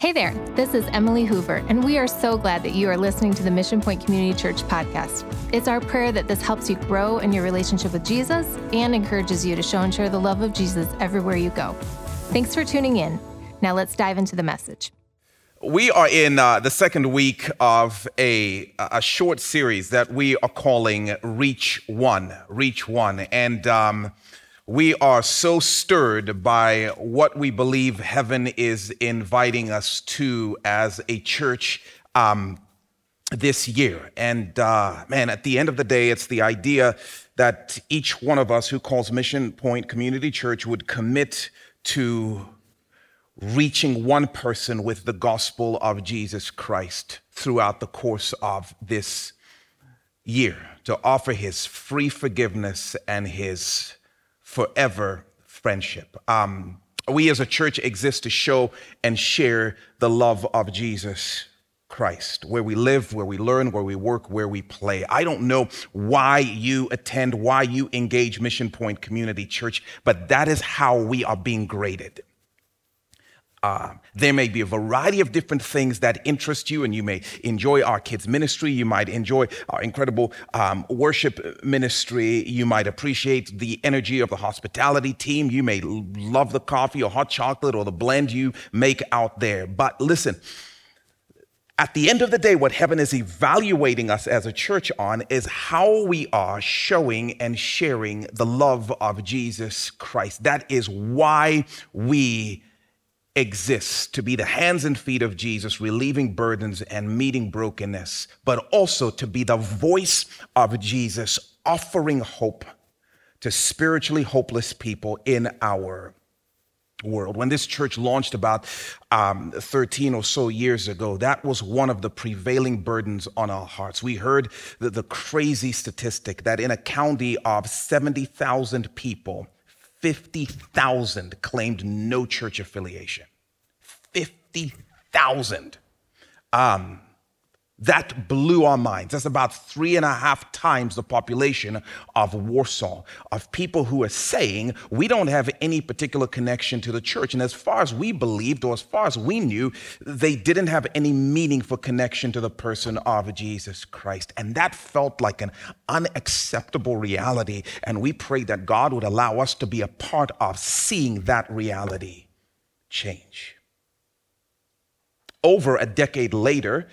Hey there, this is Emily Hoover, and we are so glad that you are listening to the Mission Point Community Church podcast. It's our prayer that this helps you grow in your relationship with Jesus and encourages you to show and share the love of Jesus everywhere you go. Thanks for tuning in. Now let's dive into the message. We are in uh, the second week of a, a short series that we are calling Reach One. Reach One. And um, we are so stirred by what we believe heaven is inviting us to as a church um, this year. And uh, man, at the end of the day, it's the idea that each one of us who calls Mission Point Community Church would commit to reaching one person with the gospel of Jesus Christ throughout the course of this year, to offer his free forgiveness and his forever friendship. Um, we as a church exist to show and share the love of Jesus Christ, where we live, where we learn, where we work, where we play. I don't know why you attend, why you engage Mission Point Community Church, but that is how we are being graded. Uh, there may be a variety of different things that interest you, and you may enjoy our kids' ministry. You might enjoy our incredible um, worship ministry. You might appreciate the energy of the hospitality team. You may love the coffee or hot chocolate or the blend you make out there. But listen, at the end of the day, what heaven is evaluating us as a church on is how we are showing and sharing the love of Jesus Christ. That is why we exists to be the hands and feet of Jesus, relieving burdens and meeting brokenness, but also to be the voice of Jesus, offering hope to spiritually hopeless people in our world. When this church launched about um, 13 or so years ago, that was one of the prevailing burdens on our hearts. We heard the, the crazy statistic that in a county of 70,000 people, 50,000 claimed no church affiliation. 50,000. Um, that blew our minds. That's about three and a half times the population of Warsaw, of people who are saying, we don't have any particular connection to the church. And as far as we believed, or as far as we knew, they didn't have any meaningful connection to the person of Jesus Christ. And that felt like an unacceptable reality. And we prayed that God would allow us to be a part of seeing that reality change over a decade later,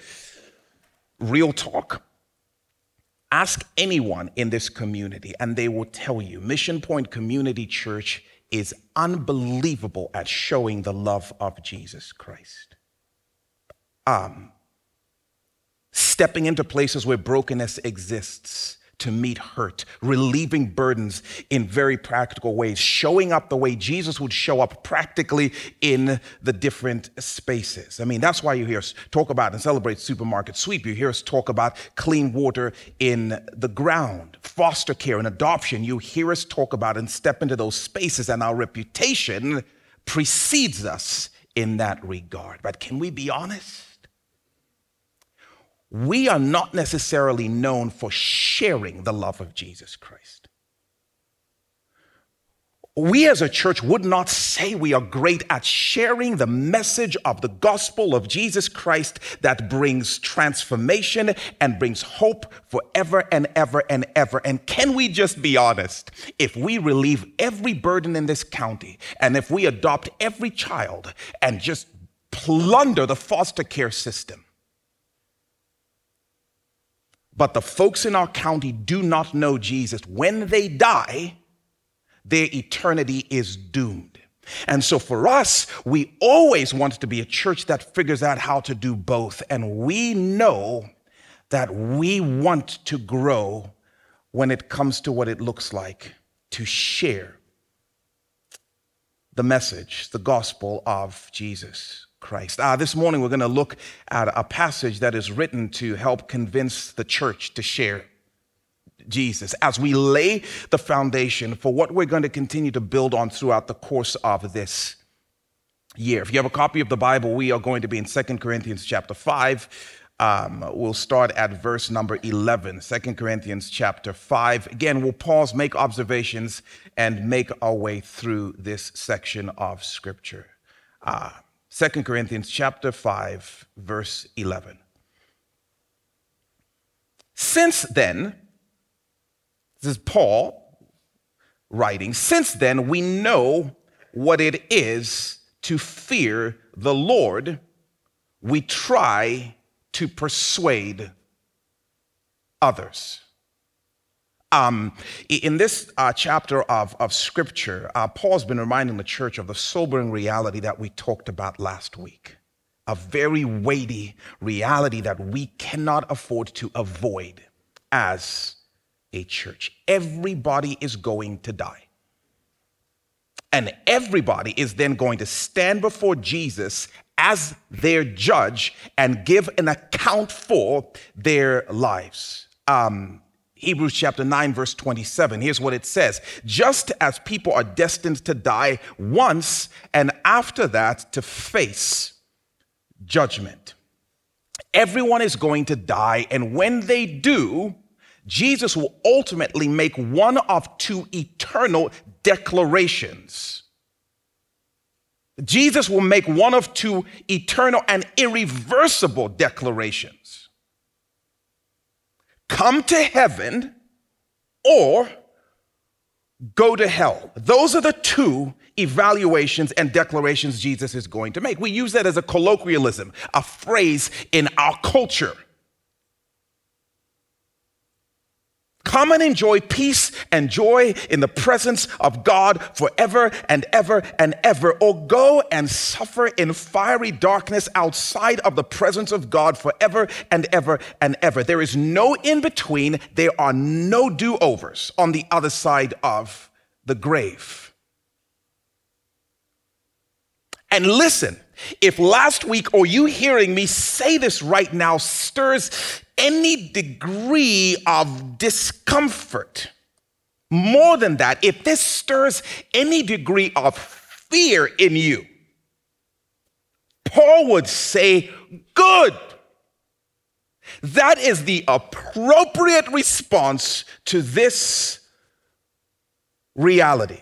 real talk. Ask anyone in this community, and they will tell you Mission Point Community Church is unbelievable at showing the love of Jesus Christ. Um, stepping into places where brokenness exists to meet hurt, relieving burdens in very practical ways, showing up the way Jesus would show up practically in the different spaces. I mean, that's why you hear us talk about and celebrate supermarket sweep. You hear us talk about clean water in the ground, foster care and adoption. You hear us talk about and step into those spaces, and our reputation precedes us in that regard. But can we be honest? We are not necessarily known for sharing the love of Jesus Christ. We as a church would not say we are great at sharing the message of the gospel of Jesus Christ that brings transformation and brings hope forever and ever and ever. And can we just be honest? If we relieve every burden in this county and if we adopt every child and just plunder the foster care system, but the folks in our county do not know Jesus. When they die, their eternity is doomed. And so for us, we always want to be a church that figures out how to do both. And we know that we want to grow when it comes to what it looks like to share the message, the gospel of Jesus Christ. Uh, this morning, we're going to look at a passage that is written to help convince the church to share Jesus as we lay the foundation for what we're going to continue to build on throughout the course of this year. If you have a copy of the Bible, we are going to be in Second Corinthians chapter 5. Um, we'll start at verse number 11, 2 Corinthians chapter 5. Again, we'll pause, make observations, and make our way through this section of Scripture. Uh, 2 Corinthians chapter 5 verse 11. Since then, this is Paul writing, since then we know what it is to fear the Lord, we try to persuade others. Um, in this uh, chapter of, of scripture, uh, Paul's been reminding the church of the sobering reality that we talked about last week. A very weighty reality that we cannot afford to avoid as a church. Everybody is going to die. And everybody is then going to stand before Jesus as their judge and give an account for their lives. Um, Hebrews chapter 9, verse 27. Here's what it says Just as people are destined to die once, and after that to face judgment. Everyone is going to die, and when they do, Jesus will ultimately make one of two eternal declarations. Jesus will make one of two eternal and irreversible declarations come to heaven or go to hell. Those are the two evaluations and declarations Jesus is going to make. We use that as a colloquialism, a phrase in our culture. Come and enjoy peace and joy in the presence of God forever and ever and ever, or go and suffer in fiery darkness outside of the presence of God forever and ever and ever. There is no in between, there are no do overs on the other side of the grave. And listen, if last week or you hearing me say this right now stirs any degree of discomfort. More than that, if this stirs any degree of fear in you, Paul would say, Good. That is the appropriate response to this reality.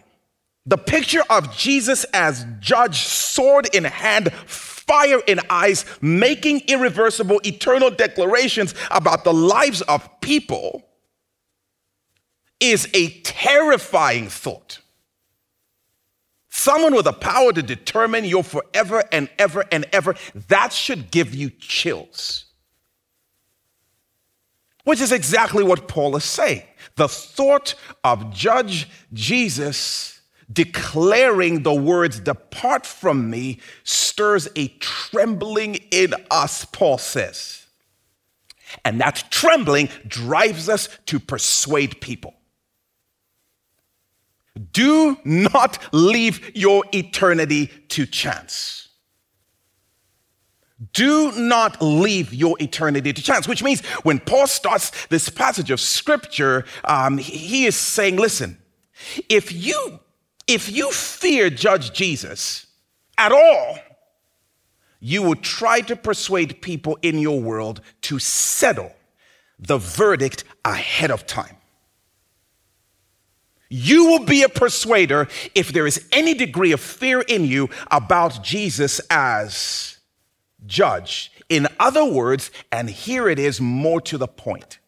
The picture of Jesus as judge, sword in hand, fire in eyes, making irreversible, eternal declarations about the lives of people is a terrifying thought. Someone with the power to determine your forever and ever and ever, that should give you chills. Which is exactly what Paul is saying. The thought of Judge Jesus declaring the words, Depart from me, stirs a trembling in us, Paul says. And that trembling drives us to persuade people. Do not leave your eternity to chance. Do not leave your eternity to chance, which means when Paul starts this passage of scripture, um, he is saying, listen, if you if you fear Judge Jesus at all, you will try to persuade people in your world to settle the verdict ahead of time. You will be a persuader if there is any degree of fear in you about Jesus as judge. In other words, and here it is more to the point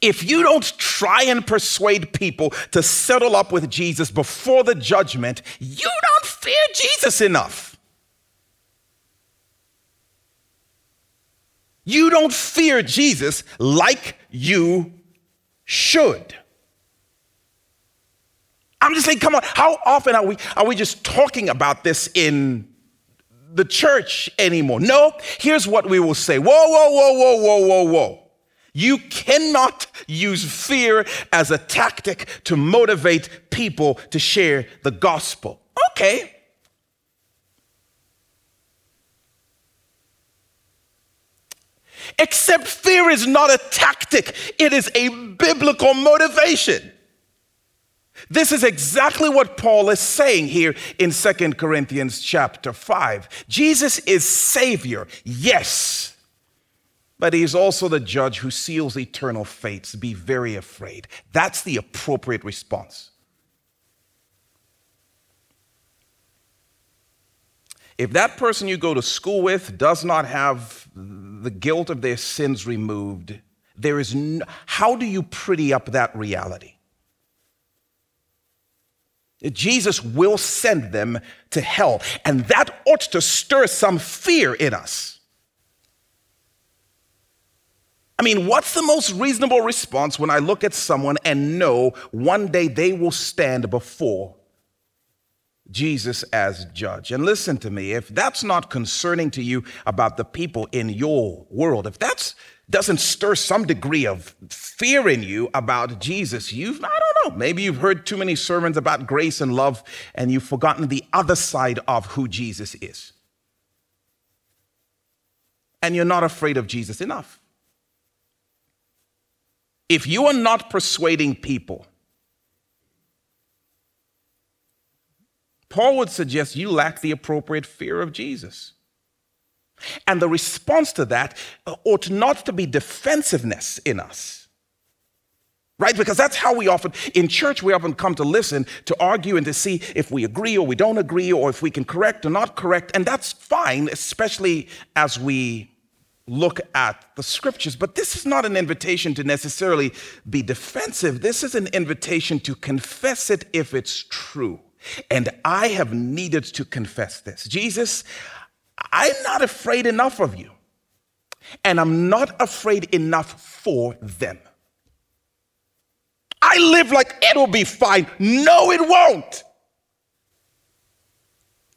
if you don't try and persuade people to settle up with Jesus before the judgment, you don't fear Jesus enough. You don't fear Jesus like you should. I'm just saying, come on, how often are we are we just talking about this in the church anymore? No, here's what we will say. Whoa, whoa, whoa, whoa, whoa, whoa, whoa. You cannot use fear as a tactic to motivate people to share the gospel. Okay. Except fear is not a tactic, it is a biblical motivation. This is exactly what Paul is saying here in Second Corinthians chapter 5. Jesus is Savior, yes but he's also the judge who seals eternal fates. Be very afraid. That's the appropriate response. If that person you go to school with does not have the guilt of their sins removed, there is no, how do you pretty up that reality? Jesus will send them to hell, and that ought to stir some fear in us. I mean, what's the most reasonable response when I look at someone and know one day they will stand before Jesus as judge? And listen to me, if that's not concerning to you about the people in your world, if that doesn't stir some degree of fear in you about Jesus, you've, I don't know, maybe you've heard too many sermons about grace and love and you've forgotten the other side of who Jesus is. And you're not afraid of Jesus enough. If you are not persuading people, Paul would suggest you lack the appropriate fear of Jesus. And the response to that uh, ought not to be defensiveness in us. Right? Because that's how we often, in church, we often come to listen, to argue, and to see if we agree or we don't agree, or if we can correct or not correct. And that's fine, especially as we look at the scriptures. But this is not an invitation to necessarily be defensive. This is an invitation to confess it if it's true. And I have needed to confess this. Jesus, I'm not afraid enough of you. And I'm not afraid enough for them. I live like it'll be fine. No, it won't.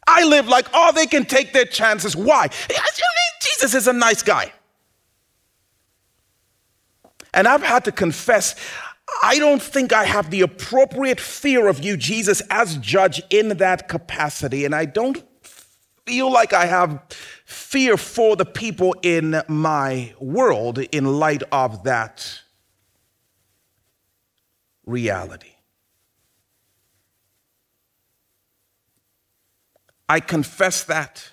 I live like, oh, they can take their chances. Why? Jesus is a nice guy. And I've had to confess, I don't think I have the appropriate fear of you, Jesus, as judge in that capacity. And I don't feel like I have fear for the people in my world in light of that reality. I confess that.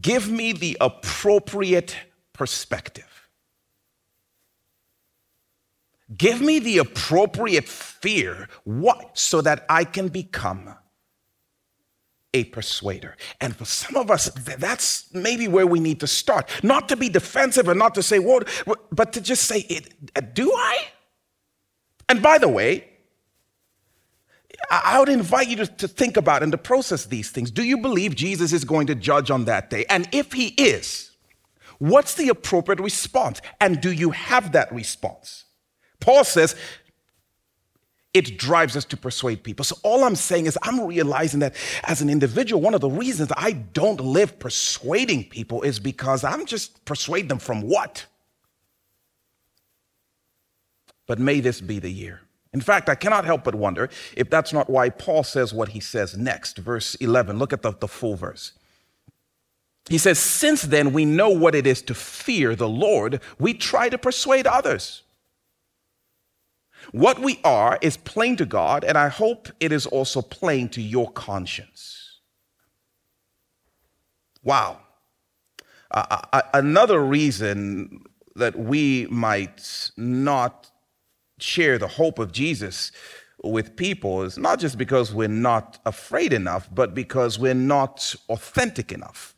Give me the appropriate perspective. Give me the appropriate fear what so that I can become a persuader. And for some of us, that's maybe where we need to start. Not to be defensive and not to say, what, but to just say, uh, do I? And by the way, I would invite you to, to think about and to process these things. Do you believe Jesus is going to judge on that day? And if he is, what's the appropriate response? And do you have that response? Paul says, it drives us to persuade people. So, all I'm saying is, I'm realizing that as an individual, one of the reasons I don't live persuading people is because I'm just persuade them from what? But may this be the year. In fact, I cannot help but wonder if that's not why Paul says what he says next. Verse 11, look at the, the full verse. He says, Since then we know what it is to fear the Lord, we try to persuade others. What we are is plain to God, and I hope it is also plain to your conscience. Wow. Uh, another reason that we might not share the hope of Jesus with people is not just because we're not afraid enough, but because we're not authentic enough.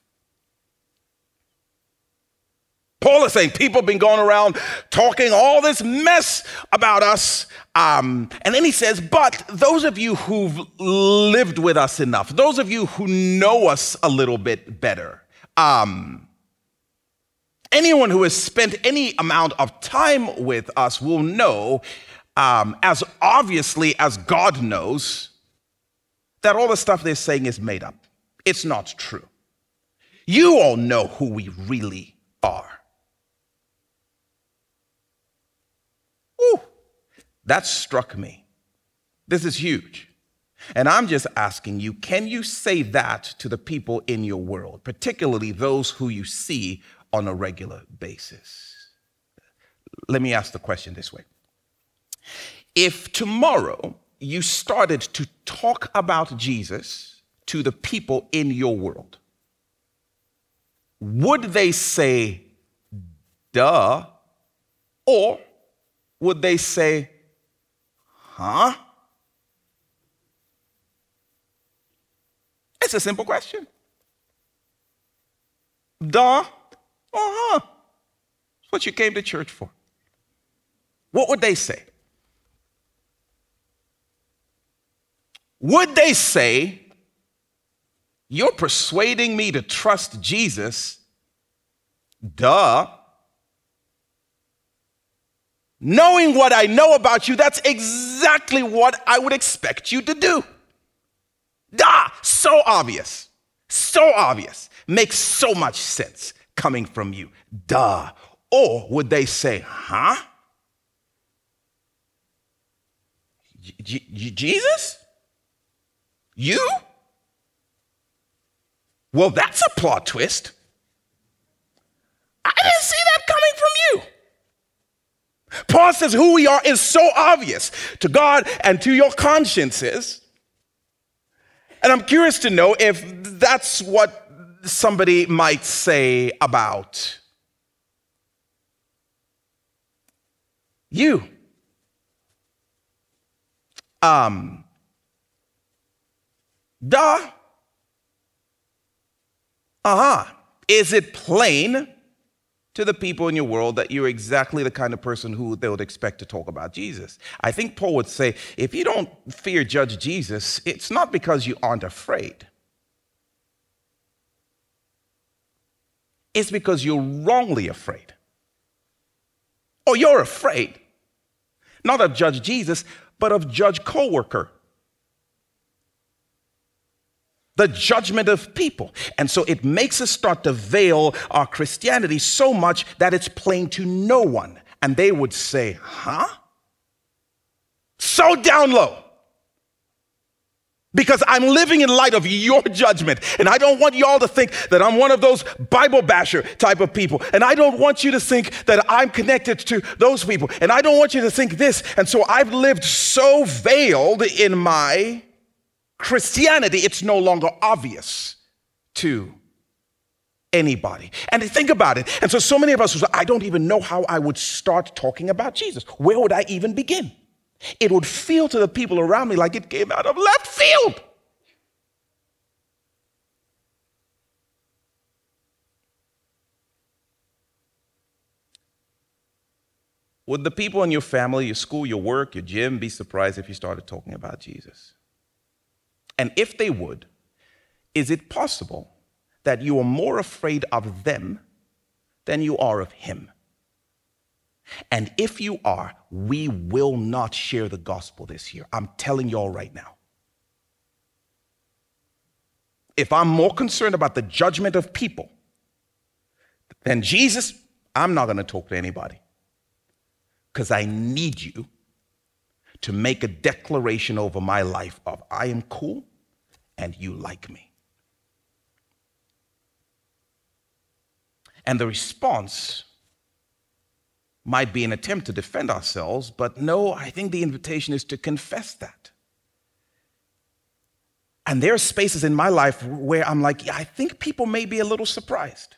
Paul is saying people have been going around talking all this mess about us. Um, and then he says, but those of you who've lived with us enough, those of you who know us a little bit better, um, anyone who has spent any amount of time with us will know, um, as obviously as God knows, that all the stuff they're saying is made up. It's not true. You all know who we really are. Whew, that struck me. This is huge. And I'm just asking you can you say that to the people in your world, particularly those who you see on a regular basis? Let me ask the question this way If tomorrow you started to talk about Jesus to the people in your world, would they say, duh? Or would they say, huh? It's a simple question. Duh. Uh-huh. That's what you came to church for. What would they say? Would they say, You're persuading me to trust Jesus? Duh. Knowing what I know about you, that's exactly what I would expect you to do. Duh. So obvious. So obvious. Makes so much sense coming from you. Duh. Or would they say, Huh? J- J- Jesus? You? Well, that's a plot twist. I didn't see that coming from you. Paul says who we are is so obvious to God and to your consciences. And I'm curious to know if that's what somebody might say about you. Um, Duh. Uh huh. Is it plain to the people in your world that you're exactly the kind of person who they would expect to talk about Jesus? I think Paul would say if you don't fear judge Jesus, it's not because you aren't afraid, it's because you're wrongly afraid. Or you're afraid, not of judge Jesus, but of judge coworker the judgment of people. And so it makes us start to veil our Christianity so much that it's plain to no one. And they would say, huh? So down low. Because I'm living in light of your judgment. And I don't want y'all to think that I'm one of those Bible basher type of people. And I don't want you to think that I'm connected to those people. And I don't want you to think this. And so I've lived so veiled in my Christianity, it's no longer obvious to anybody. And think about it. And so, so many of us, I don't even know how I would start talking about Jesus. Where would I even begin? It would feel to the people around me like it came out of left field. Would the people in your family, your school, your work, your gym be surprised if you started talking about Jesus? And if they would, is it possible that you are more afraid of them than you are of him? And if you are, we will not share the gospel this year. I'm telling y'all right now. If I'm more concerned about the judgment of people than Jesus, I'm not going to talk to anybody because I need you to make a declaration over my life of I am cool and you like me. And the response might be an attempt to defend ourselves, but no, I think the invitation is to confess that. And there are spaces in my life where I'm like, yeah, I think people may be a little surprised.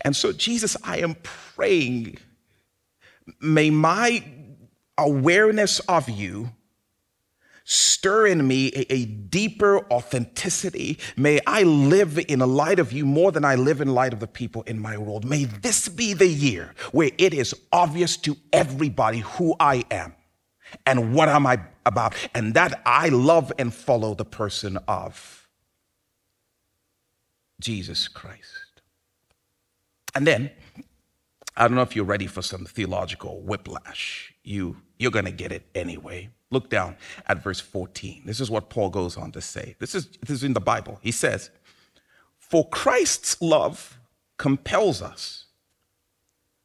And so, Jesus, I am praying, may my awareness of you stir in me a, a, deeper authenticity. May I live in the light of you more than I live in light of the people in my world. May this be the year where it is obvious to everybody who I am and what am I about, and that I love and follow the person of Jesus Christ. And then, I don't know if you're ready for some theological whiplash. You, you're going to get it anyway. Look down at verse 14. This is what Paul goes on to say. This is, this is in the Bible. He says, For Christ's love compels us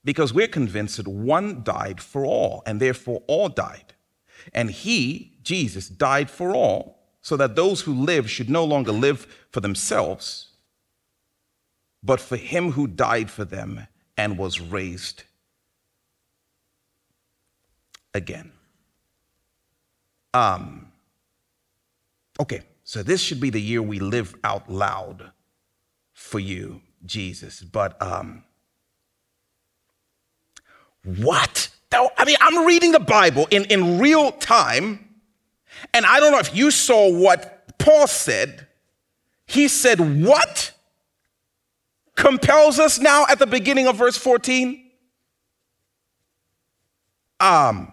because we're convinced that one died for all, and therefore all died. And he, Jesus, died for all, so that those who live should no longer live for themselves, but for him who died for them and was raised again. Um, okay, so this should be the year we live out loud for you, Jesus. But um, what? Though, I mean, I'm reading the Bible in, in real time, and I don't know if you saw what Paul said. He said, What? compels us now at the beginning of verse 14? Um,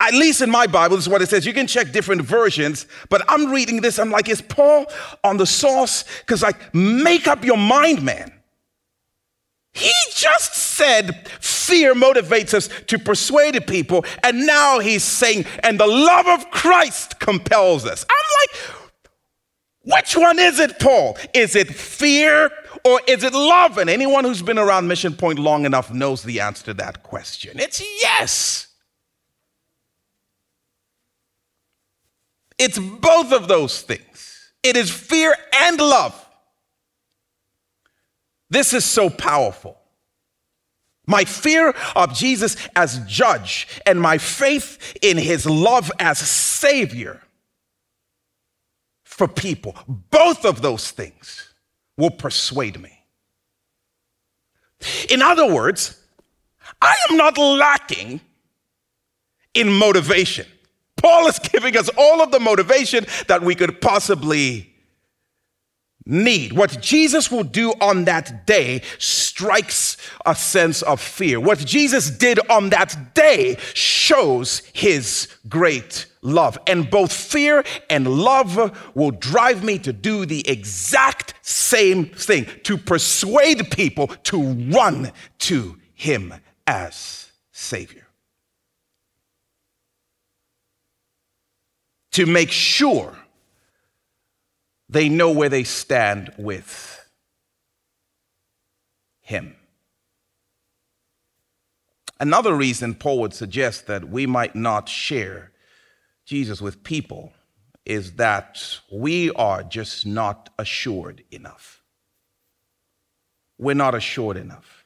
at least in my Bible, this is what it says. You can check different versions, but I'm reading this. I'm like, is Paul on the sauce? Because, like, make up your mind, man. He just said fear motivates us to persuade people, and now he's saying, and the love of Christ compels us. I'm like, which one is it, Paul? Is it fear or is it love? And anyone who's been around Mission Point long enough knows the answer to that question. It's yes. It's both of those things. It is fear and love. This is so powerful. My fear of Jesus as judge and my faith in his love as savior for people, both of those things will persuade me. In other words, I am not lacking in motivation. Paul is giving us all of the motivation that we could possibly need. What Jesus will do on that day strikes a sense of fear. What Jesus did on that day shows his great love. And both fear and love will drive me to do the exact same thing to persuade people to run to him as Savior. To make sure they know where they stand with Him. Another reason Paul would suggest that we might not share Jesus with people is that we are just not assured enough. We're not assured enough.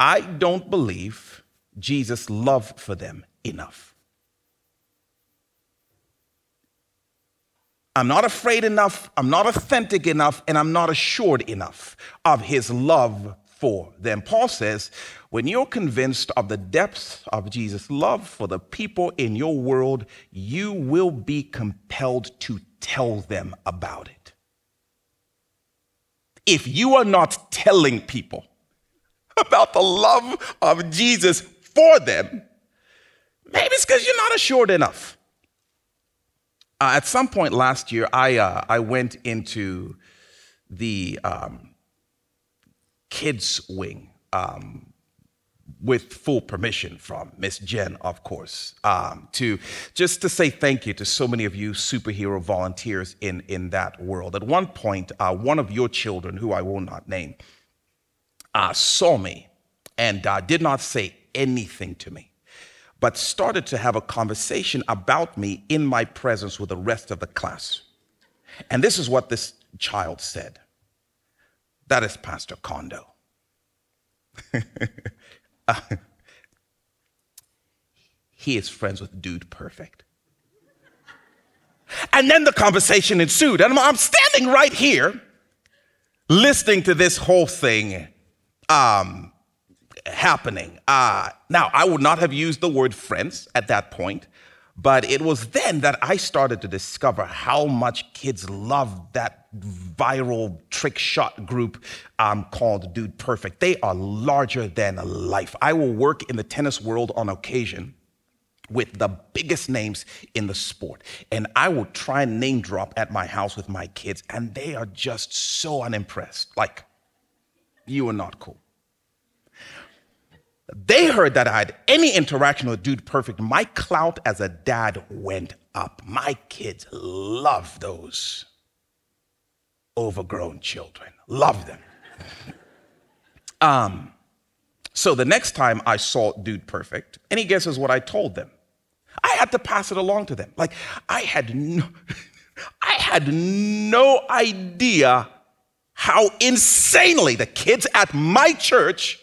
I don't believe Jesus' love for them enough. I'm not afraid enough, I'm not authentic enough, and I'm not assured enough of his love for them. Paul says, when you're convinced of the depth of Jesus' love for the people in your world, you will be compelled to tell them about it. If you are not telling people about the love of Jesus for them, maybe it's because you're not assured enough. Uh, at some point last year, I, uh, I went into the um, kids' wing um, with full permission from Miss Jen, of course, um, to just to say thank you to so many of you superhero volunteers in, in that world. At one point, uh, one of your children, who I will not name, uh, saw me and uh, did not say anything to me but started to have a conversation about me in my presence with the rest of the class. And this is what this child said That is Pastor Kondo. uh, he is friends with Dude Perfect. And then the conversation ensued. And I'm standing right here listening to this whole thing. Um, happening. Uh, now, I would not have used the word friends at that point, but it was then that I started to discover how much kids love that viral trick shot group um, called Dude Perfect. They are larger than life. I will work in the tennis world on occasion with the biggest names in the sport. And I will try and name drop at my house with my kids, and they are just so unimpressed. Like, you are not cool. They heard that I had any interaction with Dude Perfect. My clout as a dad went up. My kids love those overgrown children. Love them. um, so the next time I saw Dude Perfect, any guesses what I told them? I had to pass it along to them. Like I had no, I had no idea how insanely the kids at my church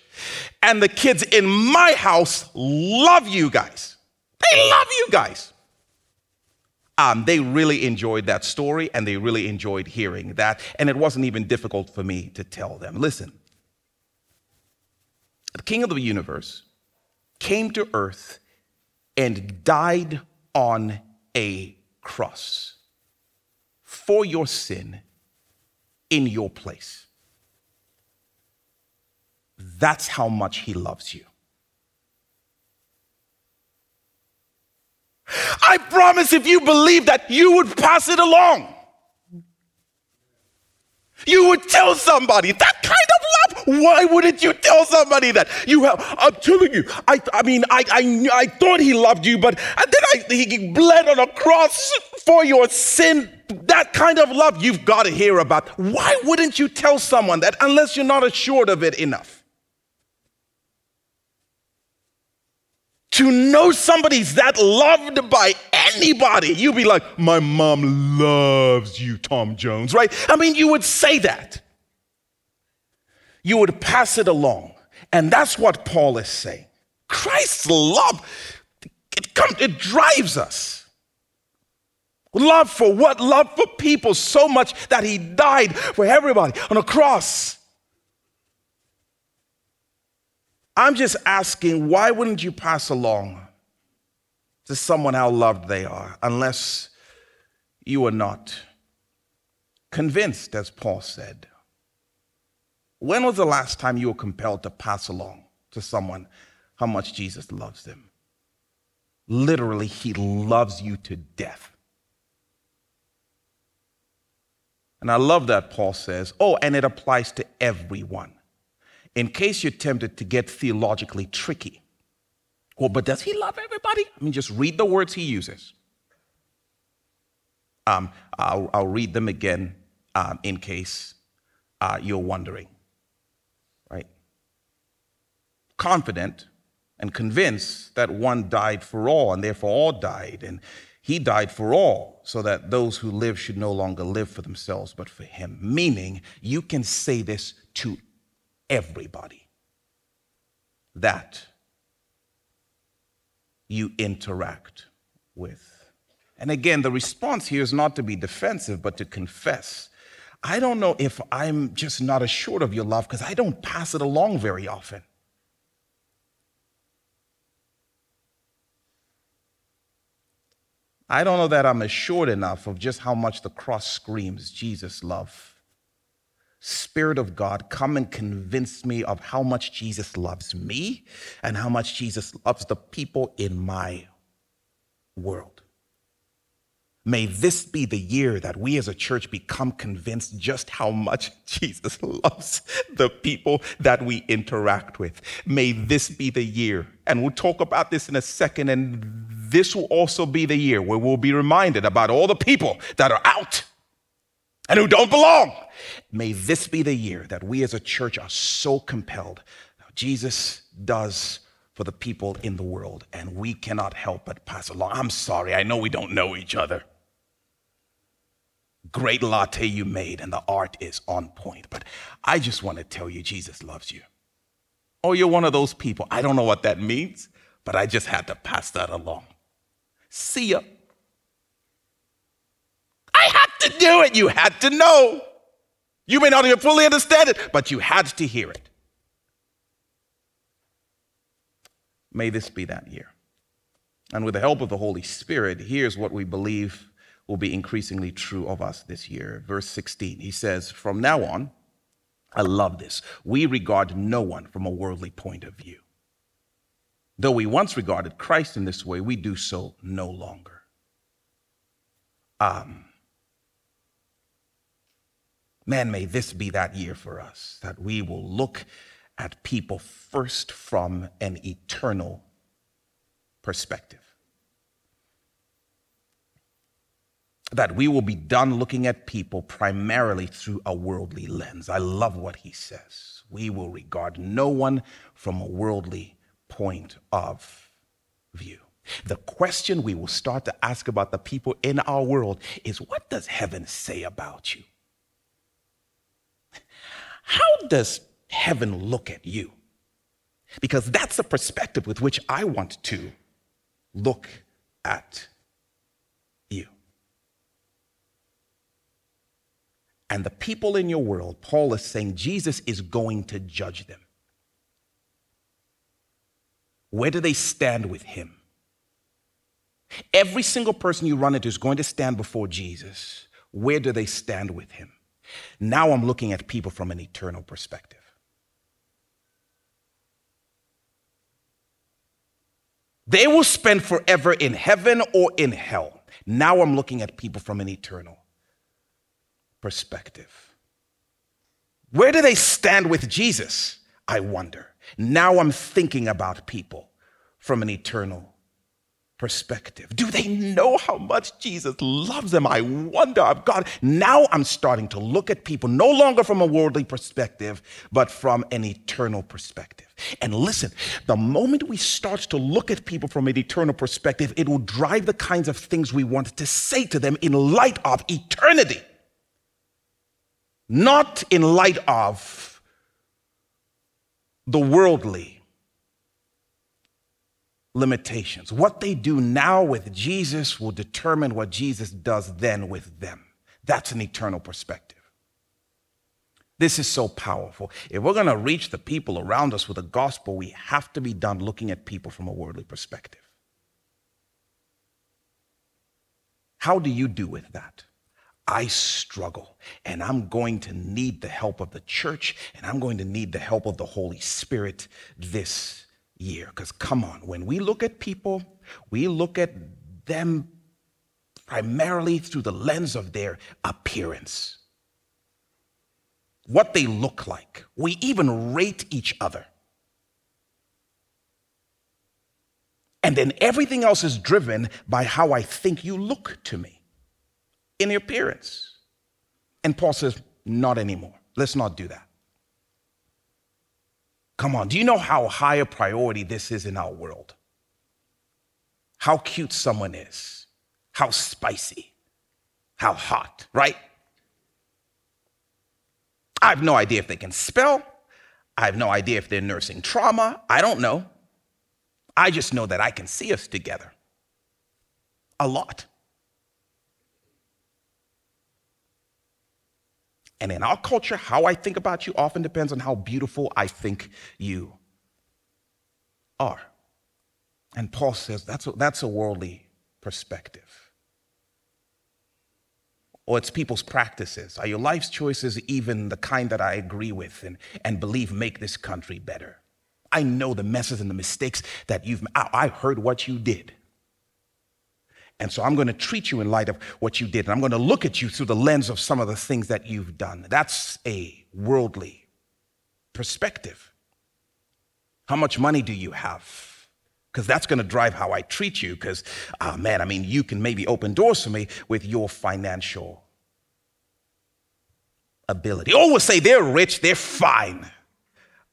and the kids in my house love you guys. They love you guys. Um, they really enjoyed that story and they really enjoyed hearing that. And it wasn't even difficult for me to tell them listen, the king of the universe came to earth and died on a cross for your sin in your place. That's how much he loves you. I promise if you believe that, you would pass it along. You would tell somebody that kind of love. Why wouldn't you tell somebody that? You have, I'm telling you, I, I mean, I, I, I thought he loved you, but then I, he bled on a cross for your sin. That kind of love you've got to hear about. Why wouldn't you tell someone that unless you're not assured of it enough? To know somebody's that loved by anybody, you'd be like, My mom loves you, Tom Jones, right? I mean, you would say that. You would pass it along. And that's what Paul is saying. Christ's love, it, comes, it drives us. Love for what? Love for people so much that he died for everybody on a cross. I'm just asking, why wouldn't you pass along to someone how loved they are unless you are not convinced, as Paul said? When was the last time you were compelled to pass along to someone how much Jesus loves them? Literally, he loves you to death. And I love that Paul says, oh, and it applies to everyone in case you're tempted to get theologically tricky. Well, but does he love everybody? I mean, just read the words he uses. Um, I'll, I'll, read them again um, in case uh, you're wondering. Right? Confident and convinced that one died for all, and therefore all died, and he died for all, so that those who live should no longer live for themselves, but for him. Meaning, you can say this to everybody that you interact with. And again, the response here is not to be defensive, but to confess. I don't know if I'm just not assured of your love because I don't pass it along very often. I don't know that I'm assured enough of just how much the cross screams Jesus' love. Spirit of God, come and convince me of how much Jesus loves me and how much Jesus loves the people in my world. May this be the year that we as a church become convinced just how much Jesus loves the people that we interact with. May this be the year. And we'll talk about this in a second. And this will also be the year where we'll be reminded about all the people that are out and who don't belong. May this be the year that we as a church are so compelled. Jesus does for the people in the world, and we cannot help but pass along. I'm sorry, I know we don't know each other. Great latte you made, and the art is on point, but I just want to tell you, Jesus loves you. Oh, you're one of those people. I don't know what that means, but I just had to pass that along. See ya. Do it. You had to know. You may not even fully understand it, but you had to hear it. May this be that year. And with the help of the Holy Spirit, here's what we believe will be increasingly true of us this year. Verse 16, he says, From now on, I love this. We regard no one from a worldly point of view. Though we once regarded Christ in this way, we do so no longer. Um, Man, may this be that year for us, that we will look at people first from an eternal perspective. That we will be done looking at people primarily through a worldly lens. I love what he says. We will regard no one from a worldly point of view. The question we will start to ask about the people in our world is what does heaven say about you? How does heaven look at you? Because that's the perspective with which I want to look at you. And the people in your world, Paul is saying Jesus is going to judge them. Where do they stand with him? Every single person you run into is going to stand before Jesus. Where do they stand with him? Now I'm looking at people from an eternal perspective. They will spend forever in heaven or in hell. Now I'm looking at people from an eternal perspective. Where do they stand with Jesus? I wonder. Now I'm thinking about people from an eternal perspective. Do they know how much Jesus loves them? I wonder. God, now I'm starting to look at people no longer from a worldly perspective, but from an eternal perspective. And listen, the moment we start to look at people from an eternal perspective, it will drive the kinds of things we want to say to them in light of eternity, not in light of the worldly limitations. What they do now with Jesus will determine what Jesus does then with them. That's an eternal perspective. This is so powerful. If we're going to reach the people around us with the gospel, we have to be done looking at people from a worldly perspective. How do you do with that? I struggle, and I'm going to need the help of the church, and I'm going to need the help of the Holy Spirit this year. Because come on, when we look at people, we look at them primarily through the lens of their appearance, what they look like. We even rate each other. And then everything else is driven by how I think you look to me in your appearance. And Paul says, not anymore. Let's not do that. Come on, do you know how high a priority this is in our world? How cute someone is, how spicy, how hot, right? I have no idea if they can spell. I have no idea if they're nursing trauma. I don't know. I just know that I can see us together a lot. And in our culture, how I think about you often depends on how beautiful I think you are. And Paul says that's a, that's a worldly perspective. Or it's people's practices. Are your life's choices even the kind that I agree with and, and believe make this country better? I know the messes and the mistakes that you've I, I heard what you did. And so I'm going to treat you in light of what you did. And I'm going to look at you through the lens of some of the things that you've done. That's a worldly perspective. How much money do you have? Because that's going to drive how I treat you. Because, oh man, I mean, you can maybe open doors for me with your financial ability. We'll say they're rich, they're fine.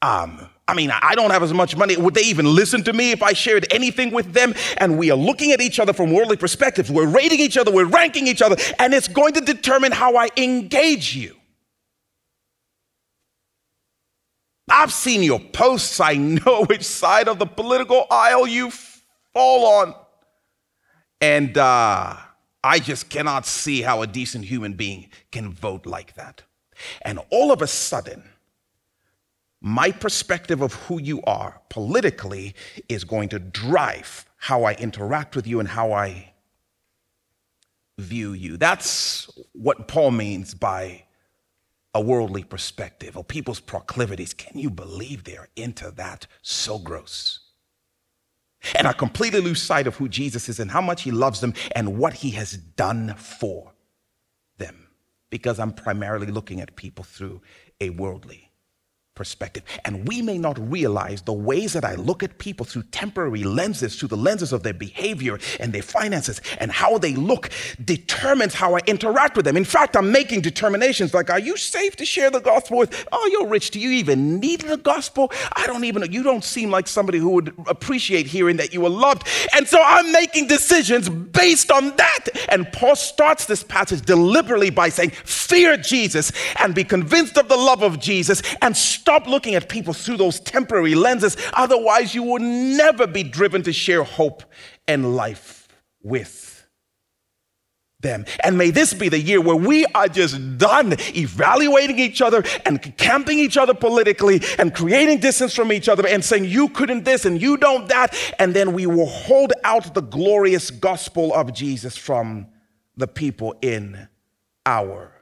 Um, I mean, I don't have as much money. Would they even listen to me if I shared anything with them? And we are looking at each other from worldly perspectives. We're rating each other, we're ranking each other, and it's going to determine how I engage you. I've seen your posts. I know which side of the political aisle you fall on. And uh, I just cannot see how a decent human being can vote like that. And all of a sudden, my perspective of who you are politically is going to drive how I interact with you and how I view you. That's what Paul means by a worldly perspective or people's proclivities. Can you believe they're into that? So gross. And I completely lose sight of who Jesus is and how much he loves them and what he has done for them because I'm primarily looking at people through a worldly perspective. And we may not realize the ways that I look at people through temporary lenses, through the lenses of their behavior and their finances and how they look determines how I interact with them. In fact, I'm making determinations like, are you safe to share the gospel with? Oh, you're rich. Do you even need the gospel? I don't even, know. you don't seem like somebody who would appreciate hearing that you were loved. And so I'm making decisions based on that. And Paul starts this passage deliberately by saying, fear Jesus and be convinced of the love of Jesus and Stop looking at people through those temporary lenses. Otherwise, you will never be driven to share hope and life with them. And may this be the year where we are just done evaluating each other and camping each other politically and creating distance from each other and saying, you couldn't this and you don't that. And then we will hold out the glorious gospel of Jesus from the people in our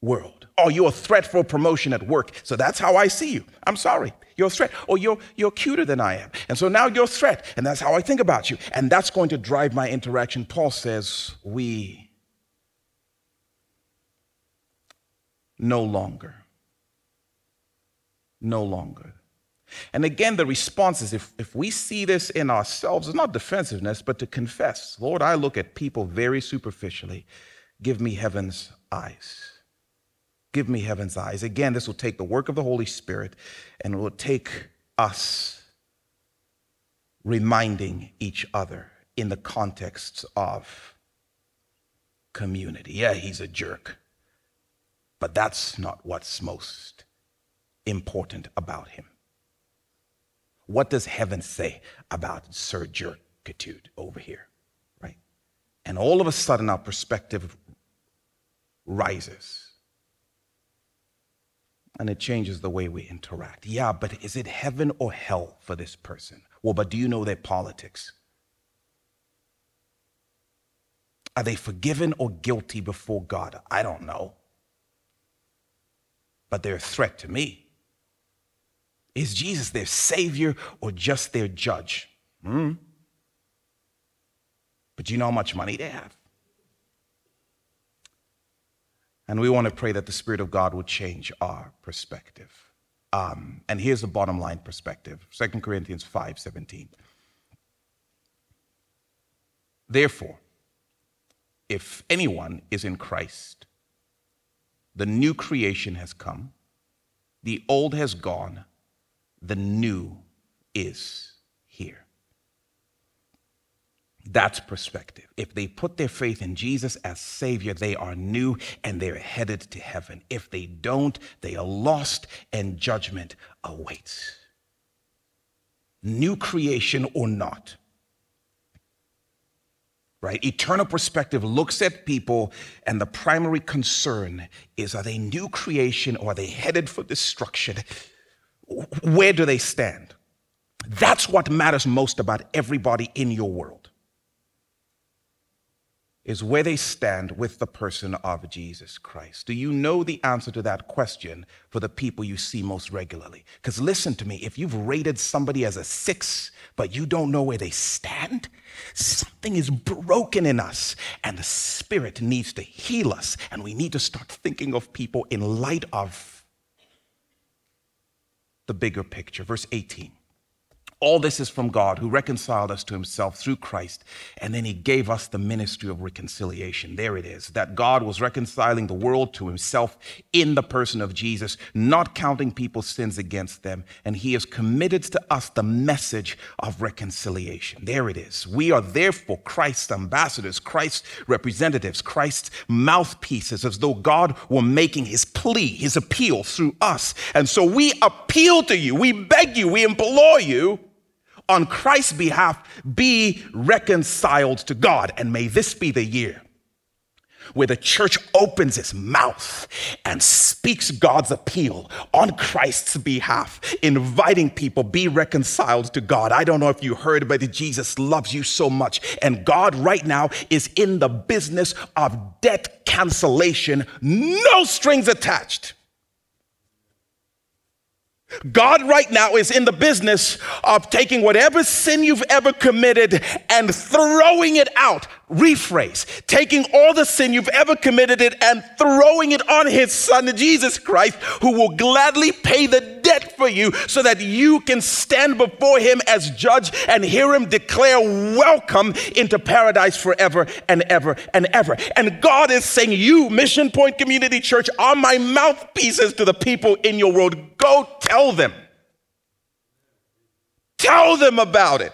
world. Or you're a threat for promotion at work. So that's how I see you. I'm sorry. You're a threat. Or you're, you're cuter than I am. And so now you're a threat. And that's how I think about you. And that's going to drive my interaction. Paul says, we no longer, no longer. And again, the response is if, if we see this in ourselves, it's not defensiveness, but to confess, Lord, I look at people very superficially. Give me heaven's eyes. Give me heaven's eyes. Again, this will take the work of the Holy Spirit and it will take us reminding each other in the context of community. Yeah, he's a jerk, but that's not what's most important about him. What does heaven say about Sir Jerkitude over here? Right? And all of a sudden, our perspective rises and it changes the way we interact. Yeah, but is it heaven or hell for this person? Well, but do you know their politics? Are they forgiven or guilty before God? I don't know. But they're a threat to me. Is Jesus their savior or just their judge? Hmm. But you know how much money they have? And we want to pray that the Spirit of God would change our perspective. Um, and here's the bottom line perspective 2 Corinthians 5 17. Therefore, if anyone is in Christ, the new creation has come, the old has gone, the new is here. That's perspective. If they put their faith in Jesus as Savior, they are new and they're headed to heaven. If they don't, they are lost and judgment awaits. New creation or not. Right? Eternal perspective looks at people, and the primary concern is are they new creation or are they headed for destruction? Where do they stand? That's what matters most about everybody in your world is where they stand with the person of Jesus Christ. Do you know the answer to that question for the people you see most regularly? Because listen to me, if you've rated somebody as a six, but you don't know where they stand, something is broken in us, and the Spirit needs to heal us, and we need to start thinking of people in light of the bigger picture. Verse 18. All this is from God who reconciled us to himself through Christ, and then he gave us the ministry of reconciliation. There it is that God was reconciling the world to himself in the person of Jesus, not counting people's sins against them, and he has committed to us the message of reconciliation. There it is. We are therefore Christ's ambassadors, Christ's representatives, Christ's mouthpieces, as though God were making his plea, his appeal through us. And so we appeal to you, we beg you, we implore you on Christ's behalf, be reconciled to God. And may this be the year where the church opens its mouth and speaks God's appeal on Christ's behalf, inviting people be reconciled to God. I don't know if you heard, but Jesus loves you so much. And God right now is in the business of debt cancellation, no strings attached. God right now is in the business of taking whatever sin you've ever committed and throwing it out. Rephrase, taking all the sin you've ever committed it and throwing it on his son, Jesus Christ, who will gladly pay the debt for you so that you can stand before him as judge and hear him declare welcome into paradise forever and ever and ever. And God is saying, You, Mission Point Community Church, are my mouthpieces to the people in your world. Go tell them. Tell them about it.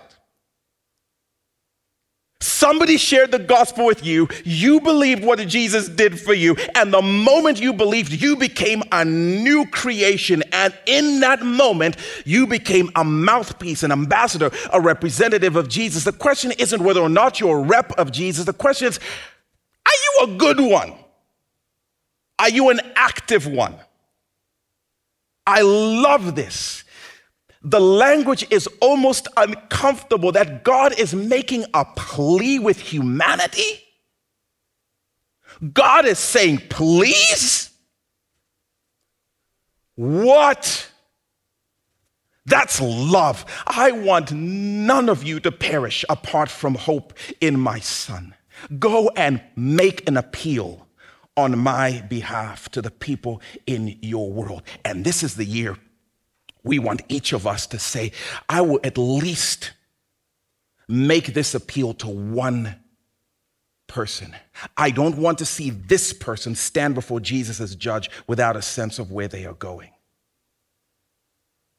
Somebody shared the gospel with you. You believed what Jesus did for you. And the moment you believed, you became a new creation. And in that moment, you became a mouthpiece, an ambassador, a representative of Jesus. The question isn't whether or not you're a rep of Jesus. The question is, are you a good one? Are you an active one? I love this the language is almost uncomfortable that God is making a plea with humanity. God is saying, please, What? That's love. I want none of you to perish apart from hope in my Son. Go and make an appeal on my behalf to the people in your world. And this is the year we want each of us to say, I will at least make this appeal to one person. I don't want to see this person stand before Jesus as judge without a sense of where they are going.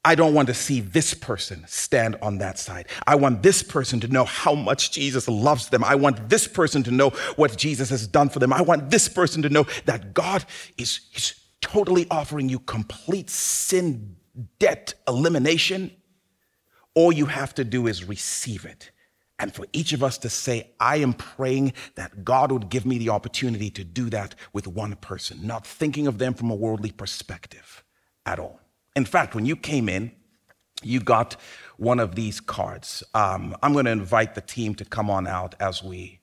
I don't want to see this person stand on that side. I want this person to know how much Jesus loves them. I want this person to know what Jesus has done for them. I want this person to know that God is, is totally offering you complete sin debt elimination. All you have to do is receive it. And for each of us to say, I am praying that God would give me the opportunity to do that with one person, not thinking of them from a worldly perspective at all. In fact, when you came in, you got one of these cards. Um, I'm going to invite the team to come on out as we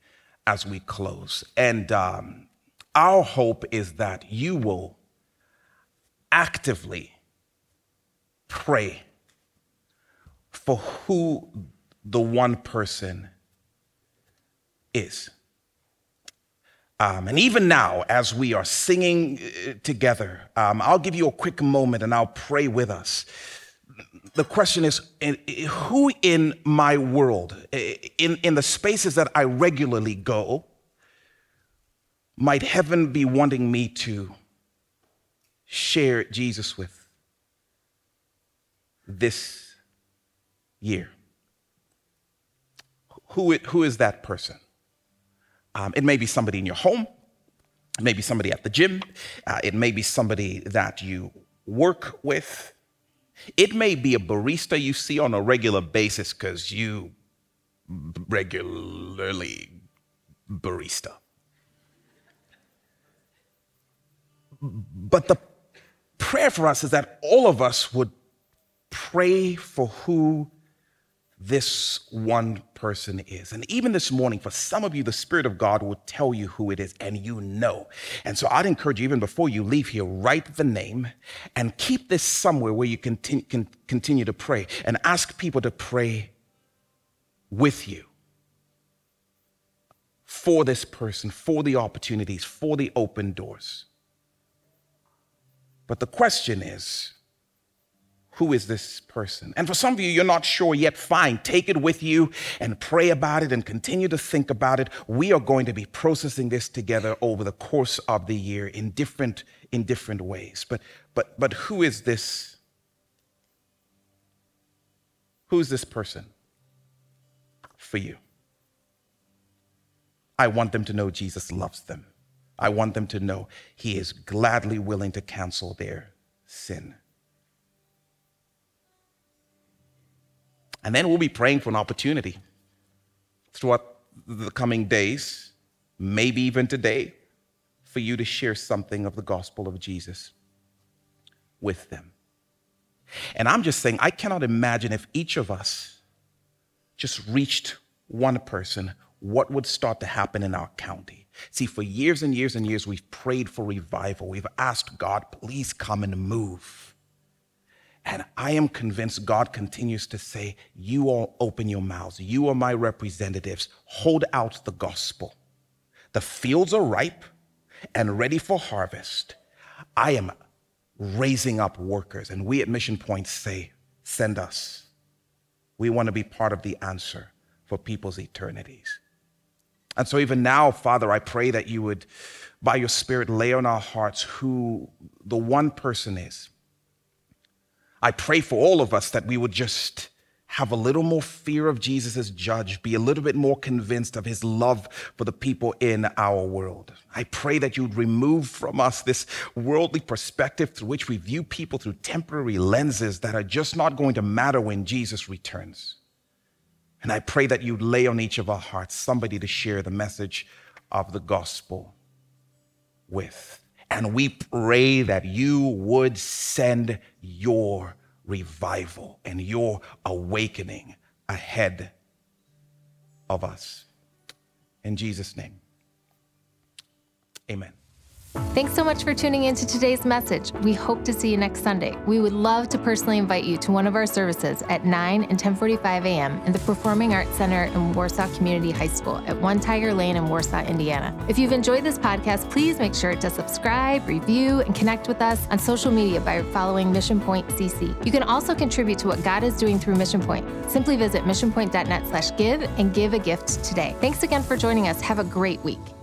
as we close. And um, our hope is that you will actively pray for who the one person is. Um, and even now, as we are singing uh, together, um, I'll give you a quick moment and I'll pray with us. The question is who in my world, in, in the spaces that I regularly go, might heaven be wanting me to share Jesus with this year? Who, who is that person? Um, it may be somebody in your home, it may be somebody at the gym, uh, it may be somebody that you work with. It may be a barista you see on a regular basis because you regularly barista. But the prayer for us is that all of us would pray for who this one person is. And even this morning, for some of you, the Spirit of God will tell you who it is, and you know. And so I'd encourage you, even before you leave here, write the name and keep this somewhere where you can continue to pray and ask people to pray with you for this person, for the opportunities, for the open doors. But the question is, who is this person? And for some of you, you're not sure yet. Fine, take it with you and pray about it and continue to think about it. We are going to be processing this together over the course of the year in different, in different ways. But, but, but who is this? Who's this person for you? I want them to know Jesus loves them. I want them to know he is gladly willing to cancel their sin. And then we'll be praying for an opportunity throughout the coming days, maybe even today, for you to share something of the gospel of Jesus with them. And I'm just saying, I cannot imagine if each of us just reached one person, what would start to happen in our county. See, for years and years and years, we've prayed for revival. We've asked God, please come and move. And I am convinced God continues to say, You all open your mouths. You are my representatives. Hold out the gospel. The fields are ripe and ready for harvest. I am raising up workers. And we at Mission Point say, Send us. We want to be part of the answer for people's eternities. And so, even now, Father, I pray that you would, by your Spirit, lay on our hearts who the one person is I pray for all of us that we would just have a little more fear of Jesus as judge, be a little bit more convinced of his love for the people in our world. I pray that you'd remove from us this worldly perspective through which we view people through temporary lenses that are just not going to matter when Jesus returns. And I pray that you'd lay on each of our hearts somebody to share the message of the gospel with. And we pray that you would send your revival and your awakening ahead of us. In Jesus' name, amen. Thanks so much for tuning in to today's message. We hope to see you next Sunday. We would love to personally invite you to one of our services at 9 and 10:45 a.m. in the Performing Arts Center in Warsaw Community High School at 1 Tiger Lane in Warsaw, Indiana. If you've enjoyed this podcast, please make sure to subscribe, review, and connect with us on social media by following Mission Point CC. You can also contribute to what God is doing through Mission Point. Simply visit missionpoint.net/give and give a gift today. Thanks again for joining us. Have a great week.